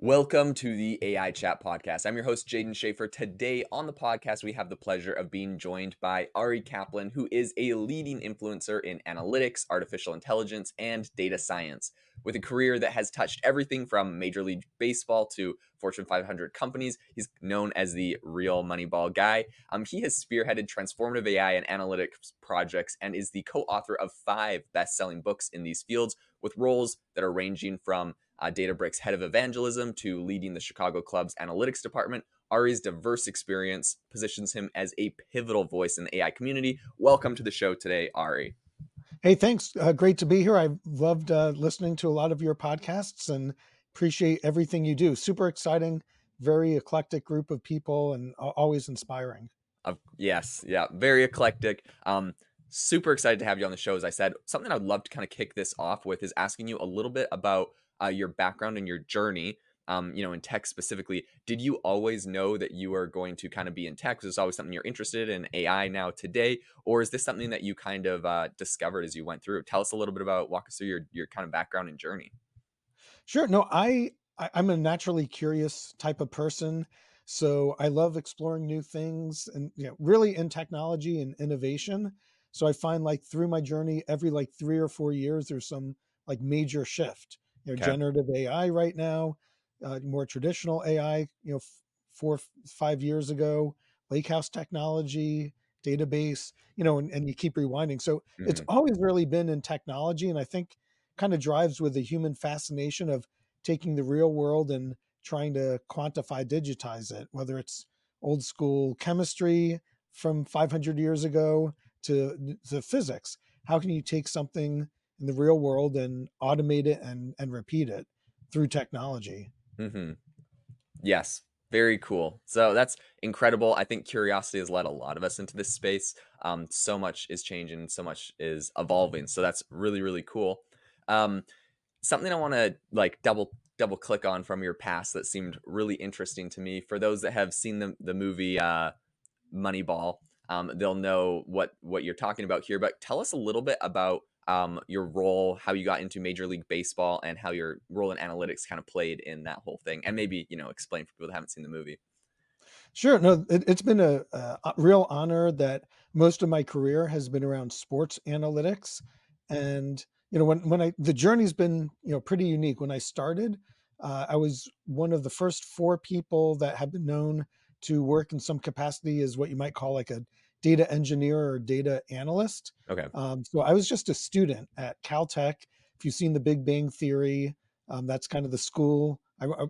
Welcome to the AI Chat Podcast. I'm your host, Jaeden Schafer. Today on the podcast, we have the pleasure of being joined by Ari Kaplan, who is a leading influencer in analytics, artificial intelligence, and data science. With a career that has touched everything from Major League Baseball to Fortune 500 companies, he's known as the real Moneyball guy. Um, he has spearheaded transformative AI and analytics projects and is the co author of five best selling books in these fields with roles that are ranging from uh, Databricks head of evangelism to leading the Chicago Cubs' analytics department. Ari's diverse experience positions him as a pivotal voice in the AI community. Welcome to the show today, Ari. Hey, thanks. Uh, great to be here. I've loved uh, listening to a lot of your podcasts and appreciate everything you do. Super exciting, very eclectic group of people and always inspiring. Uh, yes, yeah, very eclectic. Um, super excited to have you on the show. As I said, something I'd love to kind of kick this off with is asking you a little bit about uh, your background and your journey um, you know, in tech specifically, did you always know that you were going to kind of be in tech? Was this always something you're interested in AI now today, or is this something that you kind of uh, discovered as you went through? Tell us a little bit about, walk us through your your kind of background and journey. Sure. No, I, I I'm a naturally curious type of person, so I love exploring new things and you know, really in technology and innovation. So I find like through my journey, every like three or four years, there's some like major shift you know, okay. generative AI right now, uh, more traditional AI, you know, four, five years ago, lakehouse technology, database, you know, and, and you keep rewinding. So mm-hmm. it's always really been in technology. And I think kind of drives with the human fascination of taking the real world and trying to quantify, digitize it, whether it's old school chemistry from 500 years ago to, to physics. How can you take something in the real world and automate it and and repeat it through technology. Mm-hmm. Yes, very cool. So that's incredible. I think curiosity has led a lot of us into this space. Um, so much is changing, so much is evolving. So that's really really cool. Um, something I want to like double double click on from your past that seemed really interesting to me. For those that have seen the the movie uh, Moneyball, um, they'll know what what you're talking about here. But tell us a little bit about um, your role, how you got into Major League Baseball, and how your role in analytics kind of played in that whole thing, and maybe you know explain for people that haven't seen the movie. Sure. No, it, has been a, a, real honor that most of my career has been around sports analytics, and you know when when I the journey's been you know pretty unique. When I started, uh, I was one of the first four people that have been known to work in some capacity as what you might call like a data engineer or data analyst. Okay. Um, so I was just a student at Caltech. If you've seen The Big Bang Theory, um, that's kind of the school. I, uh,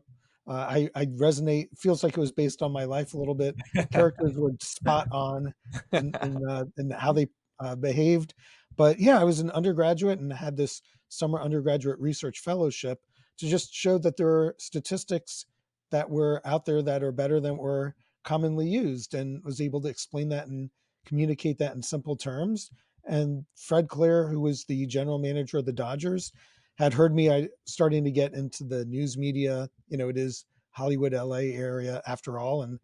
I, I resonate. Feels like it was based on my life a little bit. Characters were spot on in, in, uh, in how they uh, behaved. But yeah, I was an undergraduate and had this summer undergraduate research fellowship to just show that there are statistics that were out there that are better than were commonly used and was able to explain that in communicate that in simple terms. And Fred Claire, who was the general manager of the Dodgers, had heard me I starting to get into the news media. You know, it is Hollywood, LA area after all, and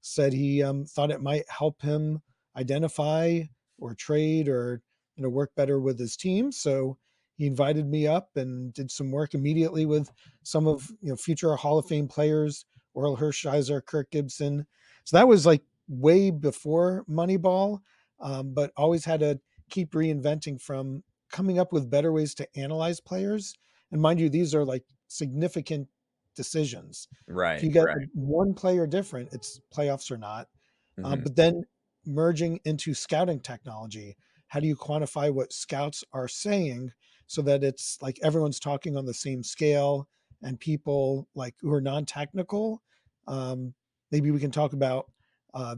said he um, thought it might help him identify or trade or you know work better with his team. So he invited me up and did some work immediately with some of you know future Hall of Fame players, Orel Hershiser, Kirk Gibson. So that was like way before Moneyball, um, but always had to keep reinventing from coming up with better ways to analyze players. And mind you, these are like significant decisions. Right. If you get right. one player different, it's playoffs or not. Uh, mm-hmm. but then merging into scouting technology, how do you quantify what scouts are saying so that it's like everyone's talking on the same scale and people like who are non-technical um, maybe we can talk about uh,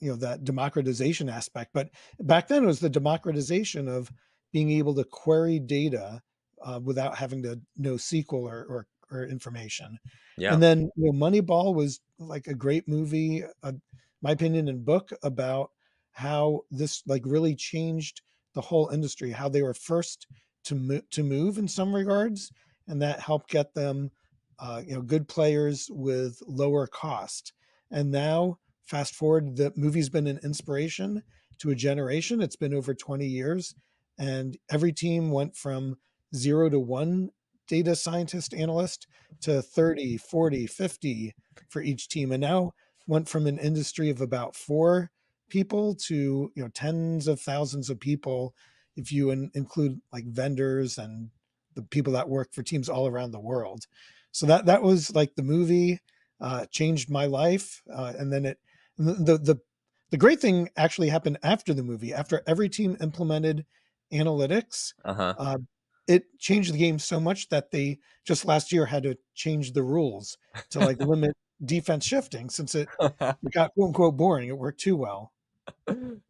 you know that democratization aspect but back then it was the democratization of being able to query data uh, without having to know sql or, or, or information. Yeah. And then you know moneyball was like a great movie uh, my opinion and book about how this like really changed the whole industry how they were first to move to move in some regards and that helped get them uh, you know good players with lower cost. And now, fast forward, the movie's been an inspiration to a generation. It's been over 20 years, and every team went from zero to one data scientist analyst to 30 40 50 for each team and now went from an industry of about four people to you know tens of thousands of people if you in, include like vendors and the people that work for teams all around the world so that that was like the movie uh, changed my life uh, and then it the, the the great thing actually happened after the movie after every team implemented analytics Uh-huh. uh, it changed the game so much that they just last year had to change the rules to like limit defense shifting since it, it got quote unquote boring. It worked too well.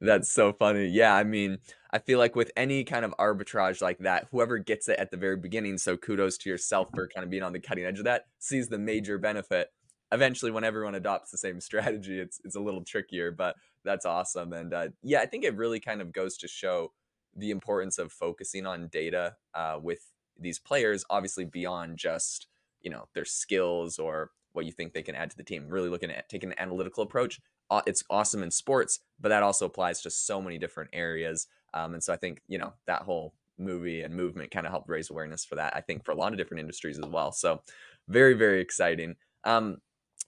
That's so funny. Yeah, I mean, I feel like with any kind of arbitrage like that, whoever gets it at the very beginning, so kudos to yourself for kind of being on the cutting edge of that, sees the major benefit. Eventually, when everyone adopts the same strategy, it's it's a little trickier, but that's awesome. And uh, yeah, I think it really kind of goes to show the importance of focusing on data uh, with these players, obviously beyond just you know their skills or what you think they can add to the team. Really looking at taking an analytical approach. It's awesome in sports, but that also applies to so many different areas. Um, and so I think you know that whole movie and movement kind of helped raise awareness for that. I think for a lot of different industries as well. So very very exciting. Um,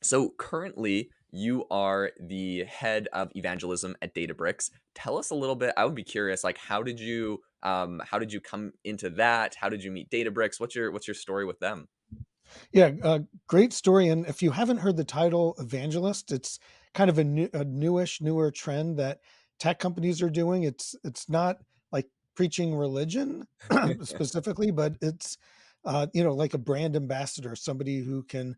so currently you are the head of evangelism at Databricks. Tell us a little bit. I would be curious, like how did you um, how did you come into that? How did you meet Databricks? What's your what's your story with them? Yeah, uh, great story. And if you haven't heard the title evangelist, it's kind of a, new, a newish, newer trend that tech companies are doing. It's it's not like preaching religion specifically, but it's uh, you know like a brand ambassador, somebody who can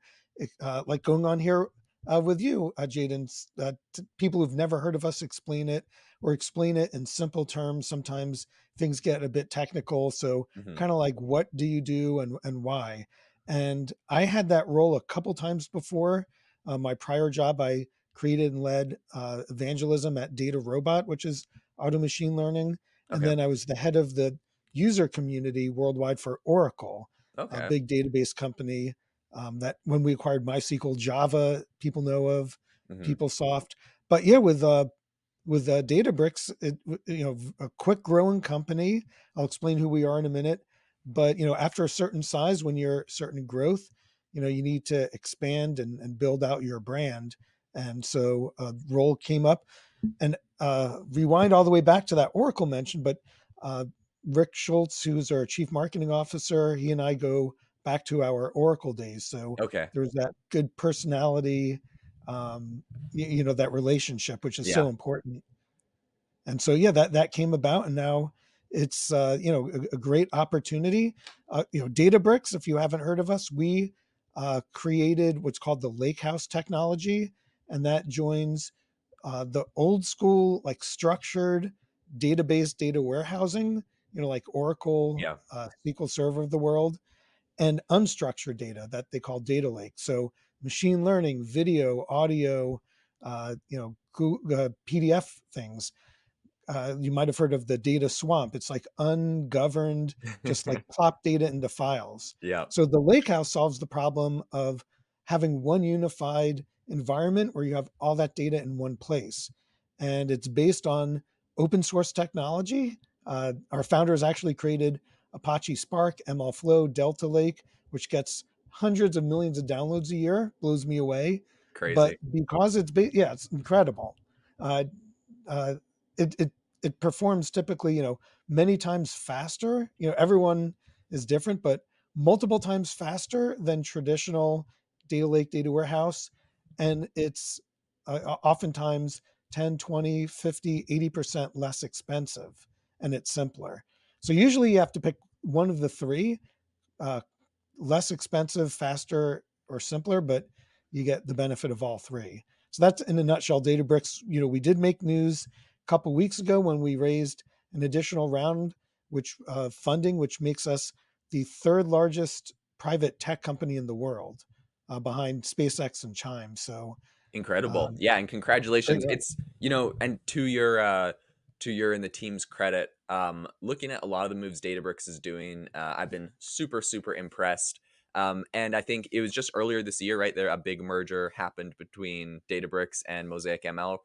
uh, like going on here uh, with you, uh, Jaeden. Uh, people who've never heard of us explain it or explain it in simple terms. Sometimes things get a bit technical, so mm-hmm. kind of like what do you do and and why. And I had that role a couple times before. Uh, my prior job, I created and led uh, evangelism at DataRobot, which is auto machine learning. Okay. And then I was the head of the user community worldwide for Oracle, okay. a big database company um, that when we acquired MySQL, Java, people know of, mm-hmm. PeopleSoft. But yeah, with uh, with uh, Databricks, it, you know, a quick growing company. I'll explain who we are in a minute. But you know, after a certain size, when you're certain growth, you know, you need to expand and, and build out your brand. And so a role came up, and uh, rewind all the way back to that Oracle mention. But uh, Rick Schultz, who's our chief marketing officer, he and I go back to our Oracle days. So okay. there's that good personality, um, you, you know, that relationship, which is yeah. so important. And so yeah, that that came about, and now it's uh, you know a, a great opportunity. Uh, you know, Databricks. If you haven't heard of us, we uh, created what's called the Lakehouse technology, and that joins uh, the old school like structured database data warehousing. You know, like Oracle, yeah. uh, SQL Server of the world, and unstructured data that they call data lake. So machine learning, video, audio, uh, you know, Google, uh, PDF things uh, you might have heard of the data swamp. It's like ungoverned, just like plop data into files. Yeah. So the Lakehouse solves the problem of having one unified environment where you have all that data in one place. And it's based on open source technology. Uh, our founders actually created Apache Spark, MLflow, Delta Lake, which gets hundreds of millions of downloads a year, blows me away. Crazy. But because it's, yeah, it's incredible. Uh, uh, it, it it performs typically, you know, many times faster. You know, everyone is different, but multiple times faster than traditional data lake data warehouse. And it's uh, oftentimes 10, 20, 50, 80% less expensive and it's simpler. So usually you have to pick one of the three uh, less expensive, faster, or simpler, but you get the benefit of all three. So that's in a nutshell. Databricks, you know, we did make news a couple weeks ago when we raised an additional round, which uh, funding, which makes us the third largest private tech company in the world, uh, behind SpaceX and Chime. So incredible, um, yeah, and congratulations! It's you know, and to your uh, to your and the team's credit, um, looking at a lot of the moves Databricks is doing, uh, I've been super super impressed. Um, and I think it was just earlier this year, right? There, a big merger happened between Databricks and Mosaic ML.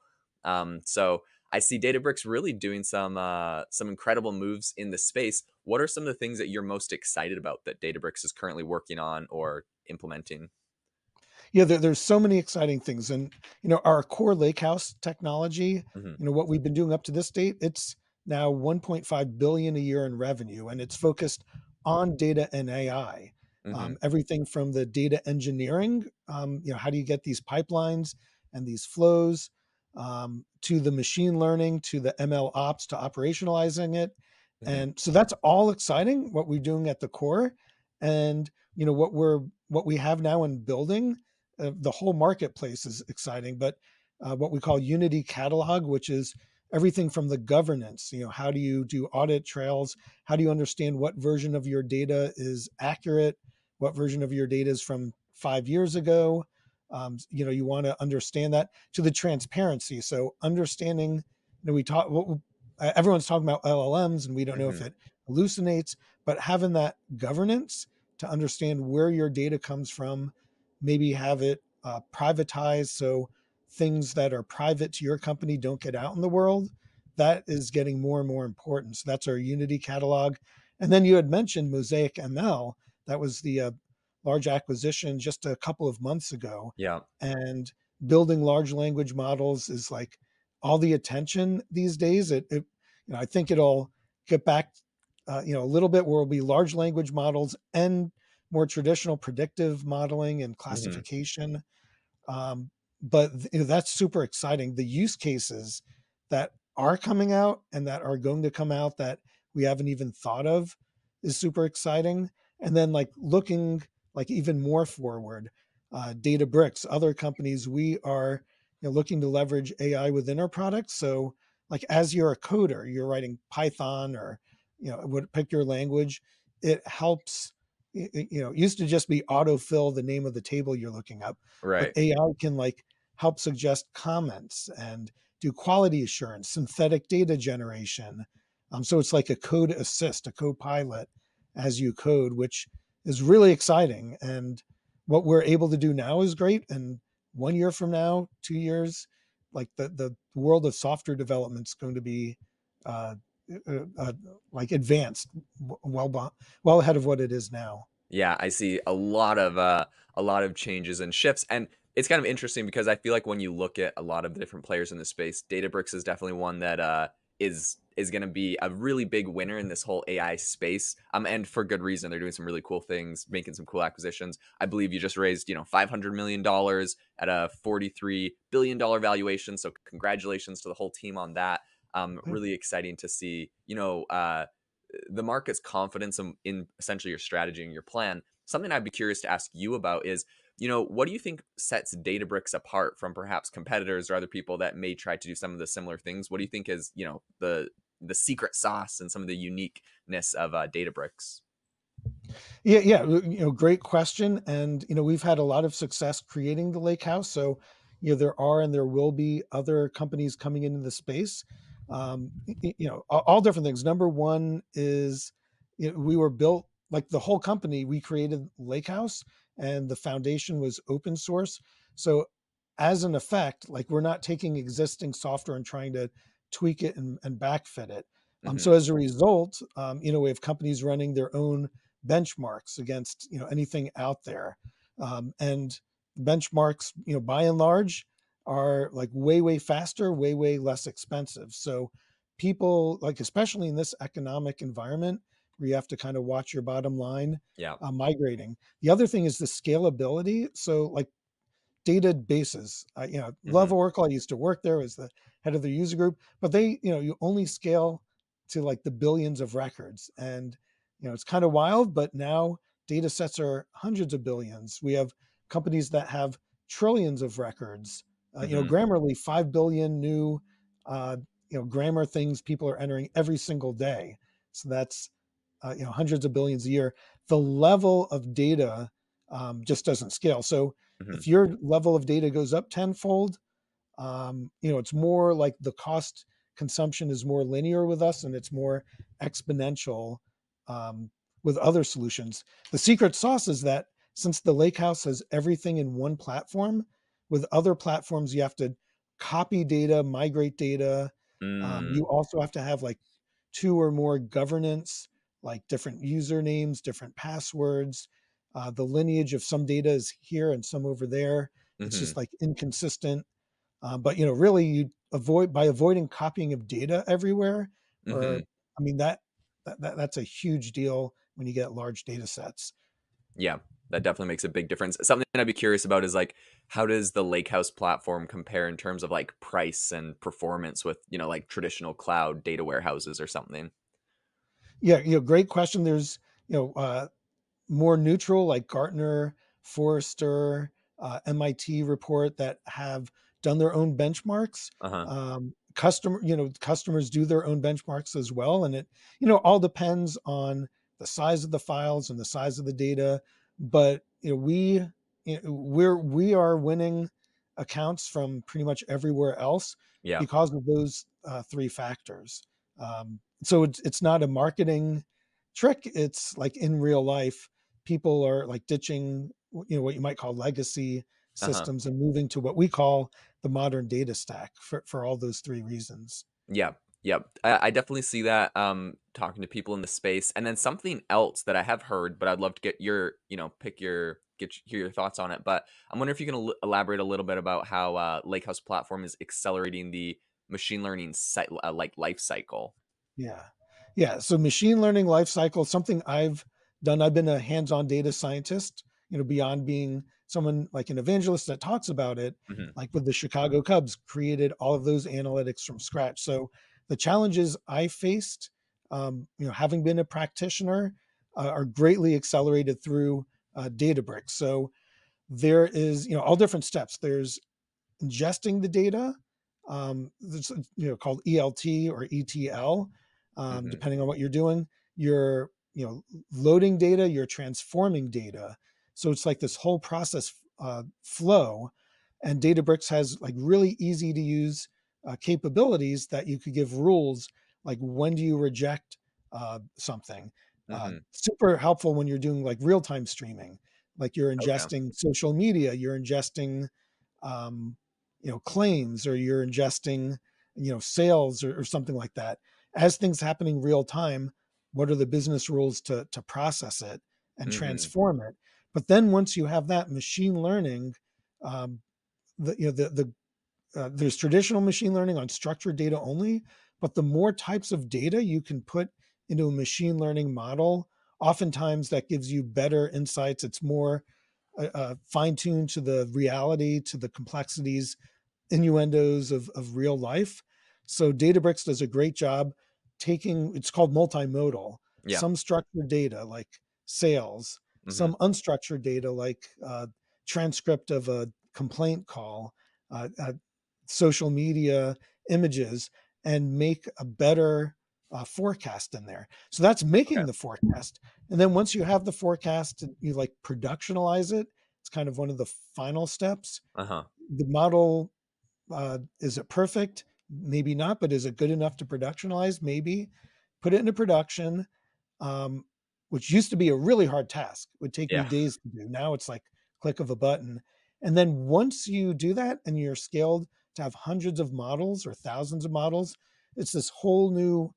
Um, so I see Databricks really doing some uh, some incredible moves in the space. What are some of the things that you're most excited about that Databricks is currently working on or implementing? Yeah, there, there's so many exciting things, and you know our core lakehouse technology. hmm You know what we've been doing up to this date. It's now 1.5 billion a year in revenue, and it's focused on data and AI. hmm Um, everything from the data engineering, um, you know, how do you get these pipelines and these flows, um, to the machine learning, to the ML ops, to operationalizing it, hmm and so that's all exciting. What we're doing at the core, and you know what we're what we have now in building uh, the whole marketplace is exciting, but uh, what we call Unity Catalog, which is everything from the governance, you know, how do you do audit trails? How do you understand what version of your data is accurate? What version of your data is from five years ago? Um, you know, you want to understand that to the transparency. So understanding, you know, we talk, what, everyone's talking about LLMs and we don't know if hmm it hallucinates, but having that governance to understand where your data comes from maybe have it uh, privatized so things that are private to your company don't get out in the world. That is getting more and more important. So that's our Unity catalog. And then you had mentioned Mosaic ML. That was the uh, large acquisition just a couple of months ago. Yeah. And building large language models is like all the attention these days. It, it you know, I think it'll get back, uh, you know, a little bit where it'll be large language models and more traditional predictive modeling and hmm classification. Um, but you know, that's super exciting. The use cases that are coming out and that are going to come out that we haven't even thought of is super exciting. And then like looking like even more forward, uh, Databricks, other companies, we are you know, looking to leverage AI within our products. So like as you're a coder, you're writing Python or you know, would pick your language, it helps you know, it used to just be autofill the name of the table you're looking up, but Right. AI can like help suggest comments and do quality assurance, synthetic data generation. Um, so it's like a code assist, a co-pilot as you code, which is really exciting. And what we're able to do now is great. And one year from now, two years, like the the world of software development is going to be uh, uh, uh, like advanced, well well ahead of what it is now. Yeah, I see a lot of uh a lot of changes and shifts and it's kind of interesting because I feel like when you look at a lot of the different players in the space, Databricks is definitely one that uh is is going to be a really big winner in this whole AI space. Um and for good reason. They're doing some really cool things, making some cool acquisitions. I believe you just raised, you know, 500 million dollars at a 43 billion dollar valuation, so congratulations to the whole team on that. Um really exciting to see, you know, uh the market's confidence in, in essentially your strategy and your plan. Something I'd be curious to ask you about is, you know, what do you think sets Databricks apart from perhaps competitors or other people that may try to do some of the similar things? What do you think is, you know, the the secret sauce and some of the uniqueness of uh, Databricks? Yeah, yeah, you know, great question. And you know, we've had a lot of success creating the lake house. So, you know, there are and there will be other companies coming into the space. Um, you know, all, different things. Number one is you know, we were built like the whole company. We created Lake House, and the foundation was open source. So, as an effect, like we're not taking existing software and trying to tweak it and, and backfit it. Um, hmm so as a result, um, you know, we have companies running their own benchmarks against you know anything out there um, and benchmarks you know by and large are like way way faster way way less expensive so people like especially in this economic environment where you have to kind of watch your bottom line Yeah. uh, migrating the other thing is the scalability so like databases. I, you know, love hmm Oracle. I used to work there as the head of the user group, but they, you know, you only scale to like the billions of records. And, you know, it's kind of wild, but now data sets are hundreds of billions. We have companies that have trillions of records. Uh, you know, hmm Grammarly, 5 billion new, uh, you know, grammar things people are entering every single day. So that's, uh, you know, hundreds of billions a year. The level of data um, just doesn't scale. So hmm if your level of data goes up tenfold, um, you know, it's more like the cost consumption is more linear with us and it's more exponential um, with other solutions. The secret sauce is that since the Lakehouse has everything in one platform, with other platforms, you have to copy data, migrate data. Um, Mm, you also have to have like two or more governance, like different usernames, different passwords. Uh, the lineage of some data is here and some over there. It's mhm, just like inconsistent. Uh, but you know, really, you avoid by avoiding copying of data everywhere. mhm. Or, I mean, that, that, that that's a huge deal when you get large data sets. Yeah, that definitely makes a big difference. Something I'd be curious about is like how does the Lakehouse platform compare in terms of like price and performance with, you know, like traditional cloud data warehouses or something? Yeah, you know, great question. There's you know uh, more neutral like Gartner, Forrester, uh, MIT report that have done their own benchmarks. Uh-huh. Um, customer, you know, customers do their own benchmarks as well, and it, you know, all depends on the size of the files and the size of the data. But you know, we you know, we're we are winning accounts from pretty much everywhere else Yeah. because of those uh, three factors. Um, so it's it's not a marketing trick. It's like in real life people are like ditching you know what you might call legacy Uh-huh. systems and moving to what we call the modern data stack for, for all those three reasons Yeah. Yep. I, I definitely see that um talking to people in the space. And then something else that I have heard, but I'd love to get your, you know, pick your get hear your thoughts on it. But I'm wondering if you can el- elaborate a little bit about how uh Lakehouse platform is accelerating the machine learning uh, like life cycle. yeah. Yeah so machine learning life cycle something i've done i've been a hands-on data scientist you know beyond being someone like an evangelist that talks about it hmm like with the chicago cubs created all of those analytics from scratch. So the challenges i faced um, you know having been a practitioner uh, are greatly accelerated through uh, databricks. So there is you know all different steps. There's ingesting the data um, that's you know called ELT or ETL, um, hmm depending on what you're doing. You're you know loading data, you're transforming data. So it's like this whole process uh, flow, and Databricks has like really easy to use uh, capabilities that you could give rules like when do you reject uh, something. Uh, hmm super helpful when you're doing like real time streaming, like you're Okay. ingesting social media, you're ingesting um, you know claims or you're ingesting you know sales or, or something like that. As things happening real time what are the business rules to to process it and hmm transform it? But then once you have that machine learning um, the you know the the uh, there's traditional machine learning on structured data only, but the more types of data you can put into a machine learning model, oftentimes that gives you better insights. It's more uh, uh, fine tuned to the reality, to the complexities, innuendos of, of real life. So Databricks does a great job taking, it's called multimodal, Yeah. some structured data like sales, hmm some unstructured data like uh, transcript of a complaint call, uh, uh, social media images and make a better uh, forecast in there. So that's Okay. making the forecast. And then once you have the forecast, you like productionalize it. It's kind of one of the final steps. Uh-huh. The model uh, is it perfect? Maybe not, but is it good enough to productionalize? Maybe. Put it into production, um, which used to be a really hard task. It would take me Yeah. days to do. Now it's like click of a button. And then once you do that and you're scaled to have hundreds of models or thousands of models, it's this whole new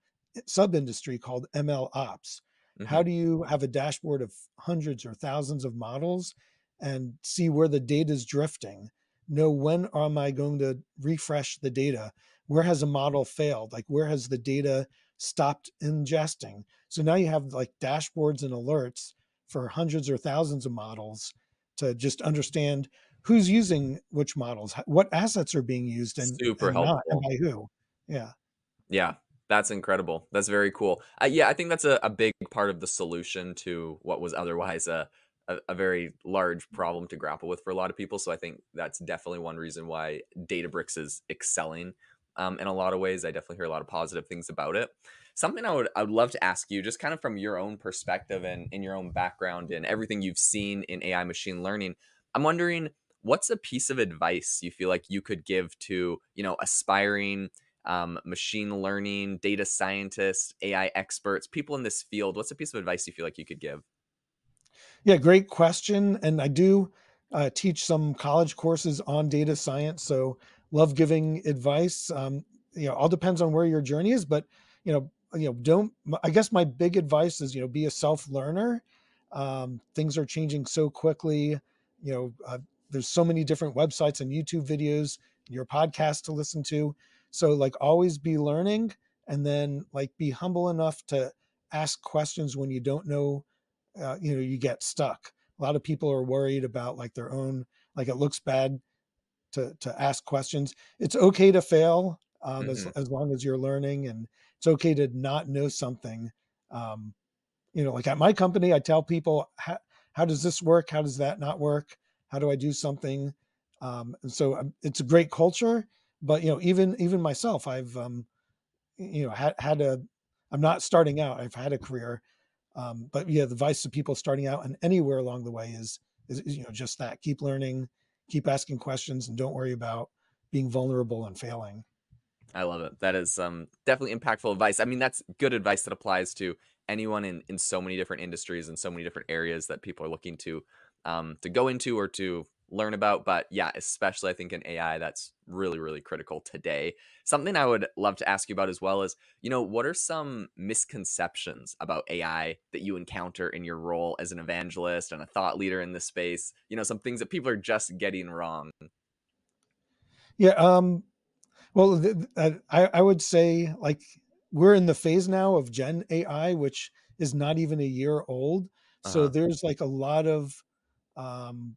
sub industry called ML ops. How hmm do you have a dashboard of hundreds or thousands of models and see where the data is drifting? Know when am I going to refresh the data? Where has a model failed? Like where has the data stopped ingesting? So now you have like dashboards and alerts for hundreds or thousands of models to just understand who's using which models, what assets are being used and Super and not, and by who. Yeah. Yeah, that's incredible. That's very cool. Uh, yeah, I think that's a, a big part of the solution to what was otherwise a, a a very large problem to grapple with for a lot of people. So I think that's definitely one reason why Databricks is excelling um, in a lot of ways. I definitely hear a lot of positive things about it. Something I would I would love to ask you, just kind of from your own perspective and in your own background and everything you've seen in AI machine learning. I'm wondering what's a piece of advice you feel like you could give to you know aspiring um, machine learning, data scientists, AI experts, people in this field? What's a piece of advice you feel like you could give? Yeah, great question. And I do uh, teach some college courses on data science. So love giving advice. Um, you know all depends on where your journey is but you know you know don't i guess my big advice is you know be a self learner um, things are changing so quickly you know uh, there's so many different websites and youtube videos your podcast to listen to so like always be learning and then like be humble enough to ask questions when you don't know uh, you know you get stuck. A lot of people are worried about like their own like it looks bad to to ask questions. It's okay to fail um, mm-hmm. as, as long as you're learning and it's okay to not know something um, you know like at my company i tell people how, how does this work? How does that not work? How do i do something? Um, and so um, it's a great culture but you know even even myself i've um, you know had had a i'm not starting out i've had a career um, but yeah the advice to people starting out and anywhere along the way is, is you know just that keep learning keep asking questions and don't worry about being vulnerable and failing I love it. That is um, definitely impactful advice. I mean, that's good advice that applies to anyone in, in so many different industries and so many different areas that people are looking to um, to go into or to learn about. But yeah, especially I think in AI, that's really, really critical today. Something I would love to ask you about as well is, you know, what are some misconceptions about AI that you encounter in your role as an evangelist and a thought leader in this space? You know, some things that people are just getting wrong. Yeah, um, well, uh, I, I would say like we're in the phase now of Gen AI, which is not even a year old. So uh-huh. there's like a lot of um,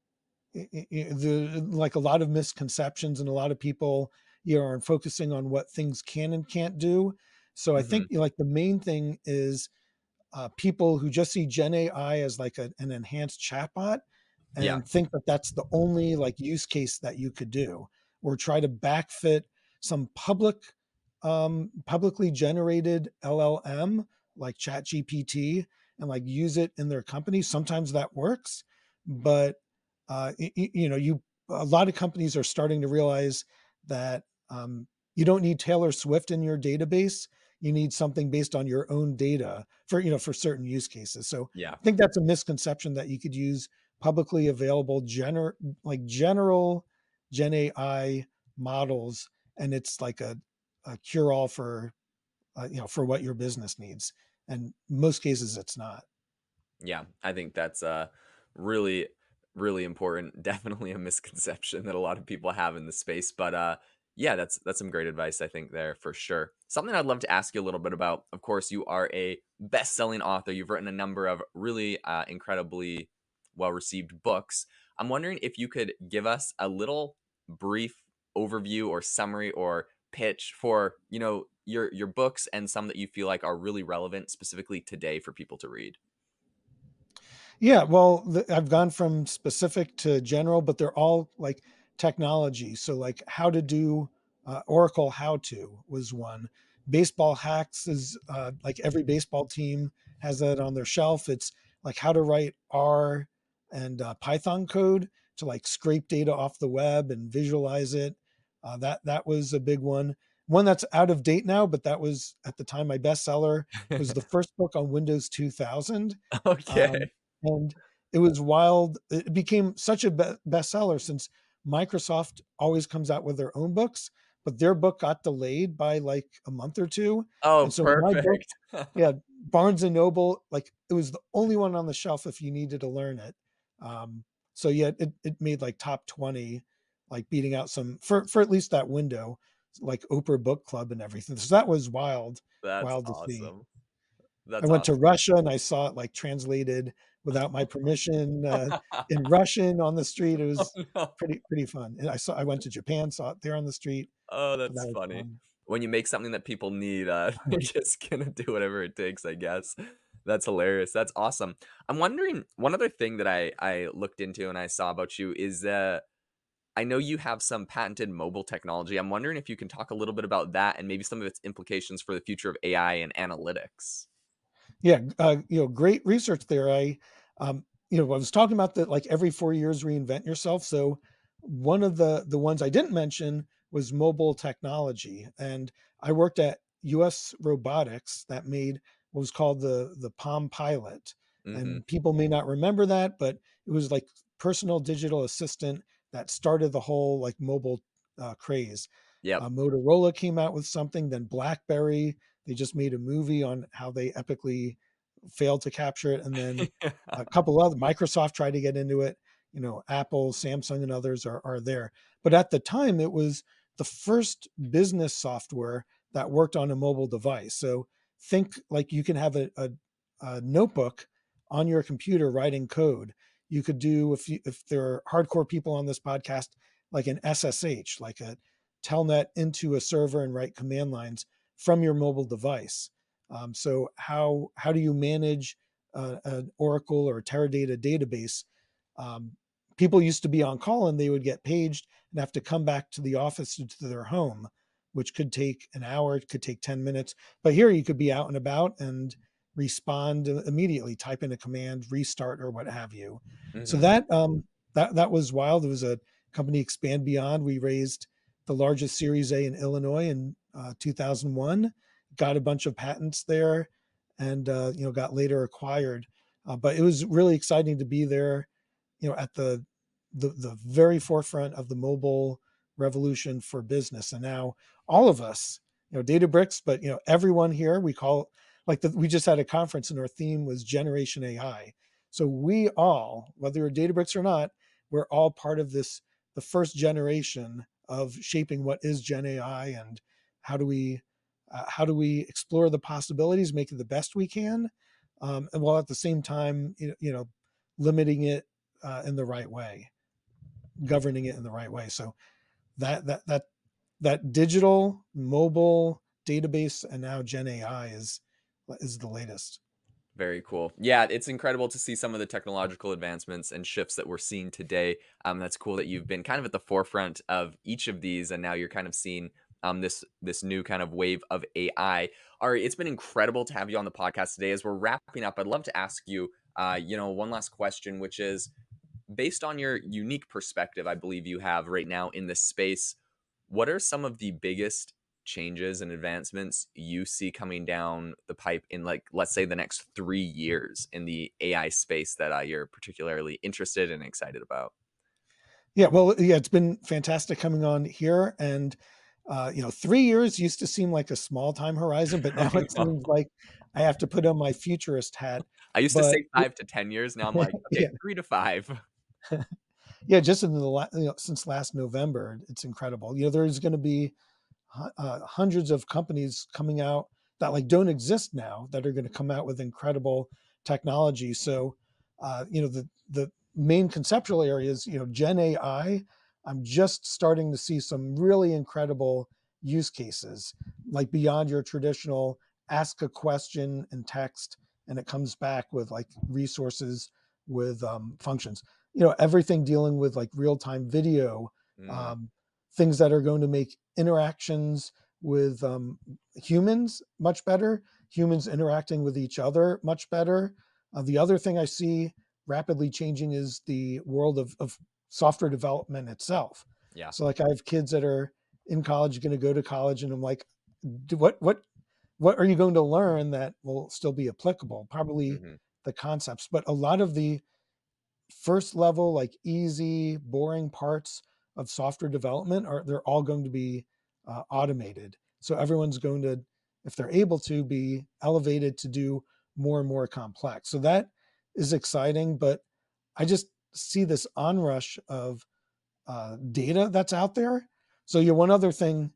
the like a lot of misconceptions and a lot of people you know are focusing on what things can and can't do. So mm-hmm. I think mm-hmm. like the main thing is uh, people who just see Gen AI as like a, an enhanced chatbot and yeah. think that that's the only like use case that you could do, or try to backfit some public um, publicly generated LLM like ChatGPT and like use it in their company. Sometimes that works, but uh, you, you know, you a lot of companies are starting to realize that um, you don't need Taylor Swift in your database. You need something based on your own data for you know for certain use cases. So yeah, I think that's a misconception that you could use publicly available gener like general Gen AI models and it's like a, a cure all for uh, you know for what your business needs and most cases it's not yeah i think that's uh really really important definitely a misconception that a lot of people have in the space but uh yeah that's that's some great advice i think there for sure. Something i'd love to ask you a little bit about of course you are a best-selling author. You've written a number of really uh, incredibly well received books. I'm wondering if you could give us a little brief overview or summary or pitch for you know your your books and some that you feel like are really relevant specifically today for people to read yeah well the, i've gone from specific to general but they're all like technology so like how to do uh, oracle how to was one baseball hacks is uh, like every baseball team has that on their shelf it's like how to write r and uh, python code to like scrape data off the web and visualize it uh, that that was a big one. One that's out of date now, but that was at the time my bestseller. It was the first book on Windows 2000. Okay. Um, and it was wild. It became such a be- bestseller since Microsoft always comes out with their own books, but their book got delayed by like a month or two. Oh, so perfect. Book, yeah, Barnes and Noble, like it was the only one on the shelf if you needed to learn it. Um, so yeah, it, it made like top 20 like beating out some for for at least that window, like Oprah Book Club and everything. So that was wild, That's wild awesome. see. That's I went awesome. to Russia and I saw it like translated without my permission uh, in Russian on the street. It oh, was oh, no. pretty pretty fun. And I saw I went to Japan, saw it there on the street. Oh, that's that funny. Fun. When you make something that people need, uh, you're just gonna do whatever it takes, I guess. That's hilarious. That's awesome. I'm wondering one other thing that I I looked into and I saw about you is uh I know you have some patented mobile technology. I'm wondering if you can talk a little bit about that and maybe some of its implications for the future of AI and analytics. Yeah, uh, you know, great research there. I, um, you know, I was talking about that like every four years reinvent yourself. So one of the the ones I didn't mention was mobile technology, and I worked at U.S. Robotics that made what was called the the Palm Pilot, mm-hmm. and people may not remember that, but it was like personal digital assistant that started the whole like mobile uh, craze. Yeah, Uh, Motorola came out with something, then BlackBerry. They just made a movie on how they epically failed to capture it, and then a couple other. Microsoft tried to get into it. You know, Apple, Samsung, and others are are there. But at the time, it was the first business software that worked on a mobile device. So think like you can have a, a, a notebook on your computer writing code. You could do if you, if there are hardcore people on this podcast, like an SSH, like a telnet into a server and write command lines from your mobile device. Um, so how how do you manage uh, an Oracle or Teradata database? Um, people used to be on call and they would get paged and have to come back to the office to their home, which could take an hour, it could take 10 minutes. But here you could be out and about and respond immediately, type in a command, restart or what have you. Mm-hmm. So that um, that that was wild. It was a company expand beyond. We raised the largest Series A in Illinois in uh, 2001, got a bunch of patents there, and uh, you know got later acquired. Uh, but it was really exciting to be there, you know, at the the the very forefront of the mobile revolution for business. And now all of us, you know, Databricks, but you know, everyone here, we call like the, we just had a conference and our theme was Generation AI. So we all, whether you're Databricks or not, we're all part of this, the first generation of shaping what is Gen AI and how do we uh, how do we explore the possibilities, make it the best we can, um, and while at the same time, you know, you know limiting it uh, in the right way governing it in the right way. So that that that that digital mobile database and now Gen AI is is the latest. Very cool. Yeah, it's incredible to see some of the technological advancements and shifts that we're seeing today. Um, that's cool that you've been kind of at the forefront of each of these, and now you're kind of seeing um, this this new kind of wave of AI. Ari, it's been incredible to have you on the podcast today. As we're wrapping up, I'd love to ask you, uh, you know, one last question, which is, based on your unique perspective, I believe you have right now in this space, what are some of the biggest changes and advancements you see coming down the pipe in like let's say the next three years in the ai space that uh, you're particularly interested and excited about yeah well yeah it's been fantastic coming on here and uh, you know three years used to seem like a small time horizon but now it seems like i have to put on my futurist hat i used but, to say five to ten years now i'm like okay yeah. three to five yeah, just in the you know, since last November, it's incredible. You know, there's going to be uh, hundreds of companies coming out that like don't exist now that are going to come out with incredible technology. So, uh, you know, the the main conceptual areas, you know, Gen AI. I'm just starting to see some really incredible use cases, like beyond your traditional ask a question in text and it comes back with like resources with um, functions you know everything dealing with like real time video, mm. um, things that are going to make interactions with um, humans much better, humans interacting with each other much better. Uh, the other thing I see rapidly changing is the world of, of software development itself. Yeah. So like I have kids that are in college, going to go to college, and I'm like, what what what are you going to learn that will still be applicable? Probably mm-hmm. the concepts, but a lot of the first level, like easy, boring parts of software development are they're all going to be uh, automated. So everyone's going to, if they're able to, be elevated to do more and more complex. So that is exciting, but I just see this onrush of uh, data that's out there. So yeah, one other thing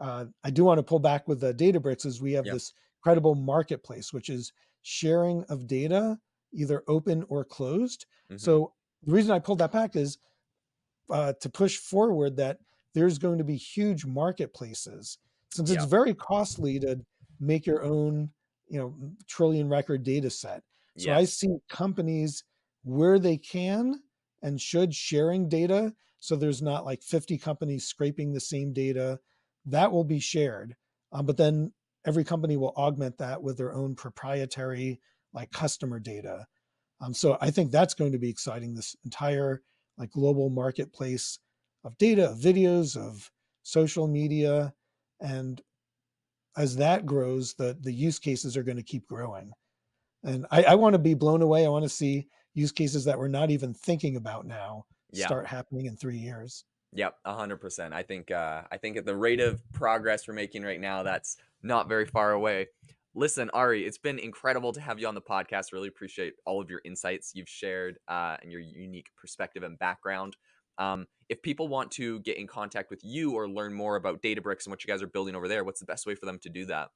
uh, I do want to pull back with the Databricks is we have yep. this credible marketplace, which is sharing of data either open or closed. Mm-hmm. So the reason I pulled that back is uh, to push forward that there's going to be huge marketplaces since it's very costly to make your own, you know, trillion record data set. So yes. I see companies where they can and should sharing data. So there's not like 50 companies scraping the same data that will be shared. Um, but then every company will augment that with their own proprietary like customer data. Um, so I think that's going to be exciting. This entire like global marketplace of data, of videos, of social media, and as that grows, the the use cases are going to keep growing. And I, I want to be blown away. I want to see use cases that we're not even thinking about now yeah. start happening in three years. Yep, hundred percent. I think uh, I think at the rate of progress we're making right now, that's not very far away. Listen, Ari, it's been incredible to have you on the podcast. Really appreciate all of your insights you've shared uh, and your unique perspective and background. Um, if people want to get in contact with you or learn more about Databricks and what you guys are building over there, what's the best way for them to do that?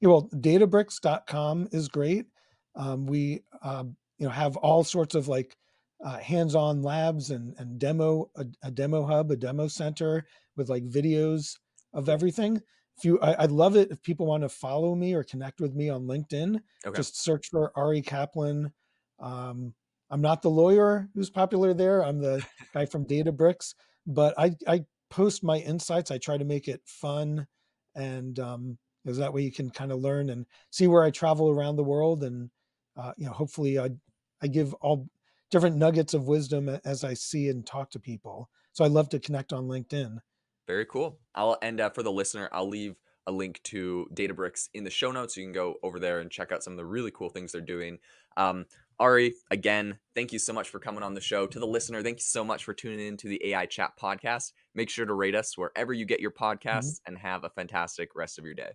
Yeah, well, Databricks.com is great. Um, we um, you know have all sorts of like uh, hands-on labs and and demo a, a, demo hub, a demo center with like videos of everything. If you, I, would love it if people want to follow me or connect with me on LinkedIn. Okay. Just search for Ari Kaplan. Um, I'm not the lawyer who's popular there. I'm the guy from Databricks, but I, I post my insights. I try to make it fun, and um, that way you can kind of learn and see where I travel around the world, and uh, you know, hopefully I I give all different nuggets of wisdom as I see and talk to people. So I love to connect on LinkedIn. Very cool. I'll end up for the listener, I'll leave a link to Databricks in the show notes. You can go over there and check out some of the really cool things they're doing. Um, Ari, again, thank you so much for coming on the show. To the listener, thank you so much for tuning in to the AI Chat podcast. Make sure to rate us wherever you get your podcasts mm-hmm. and have a fantastic rest of your day.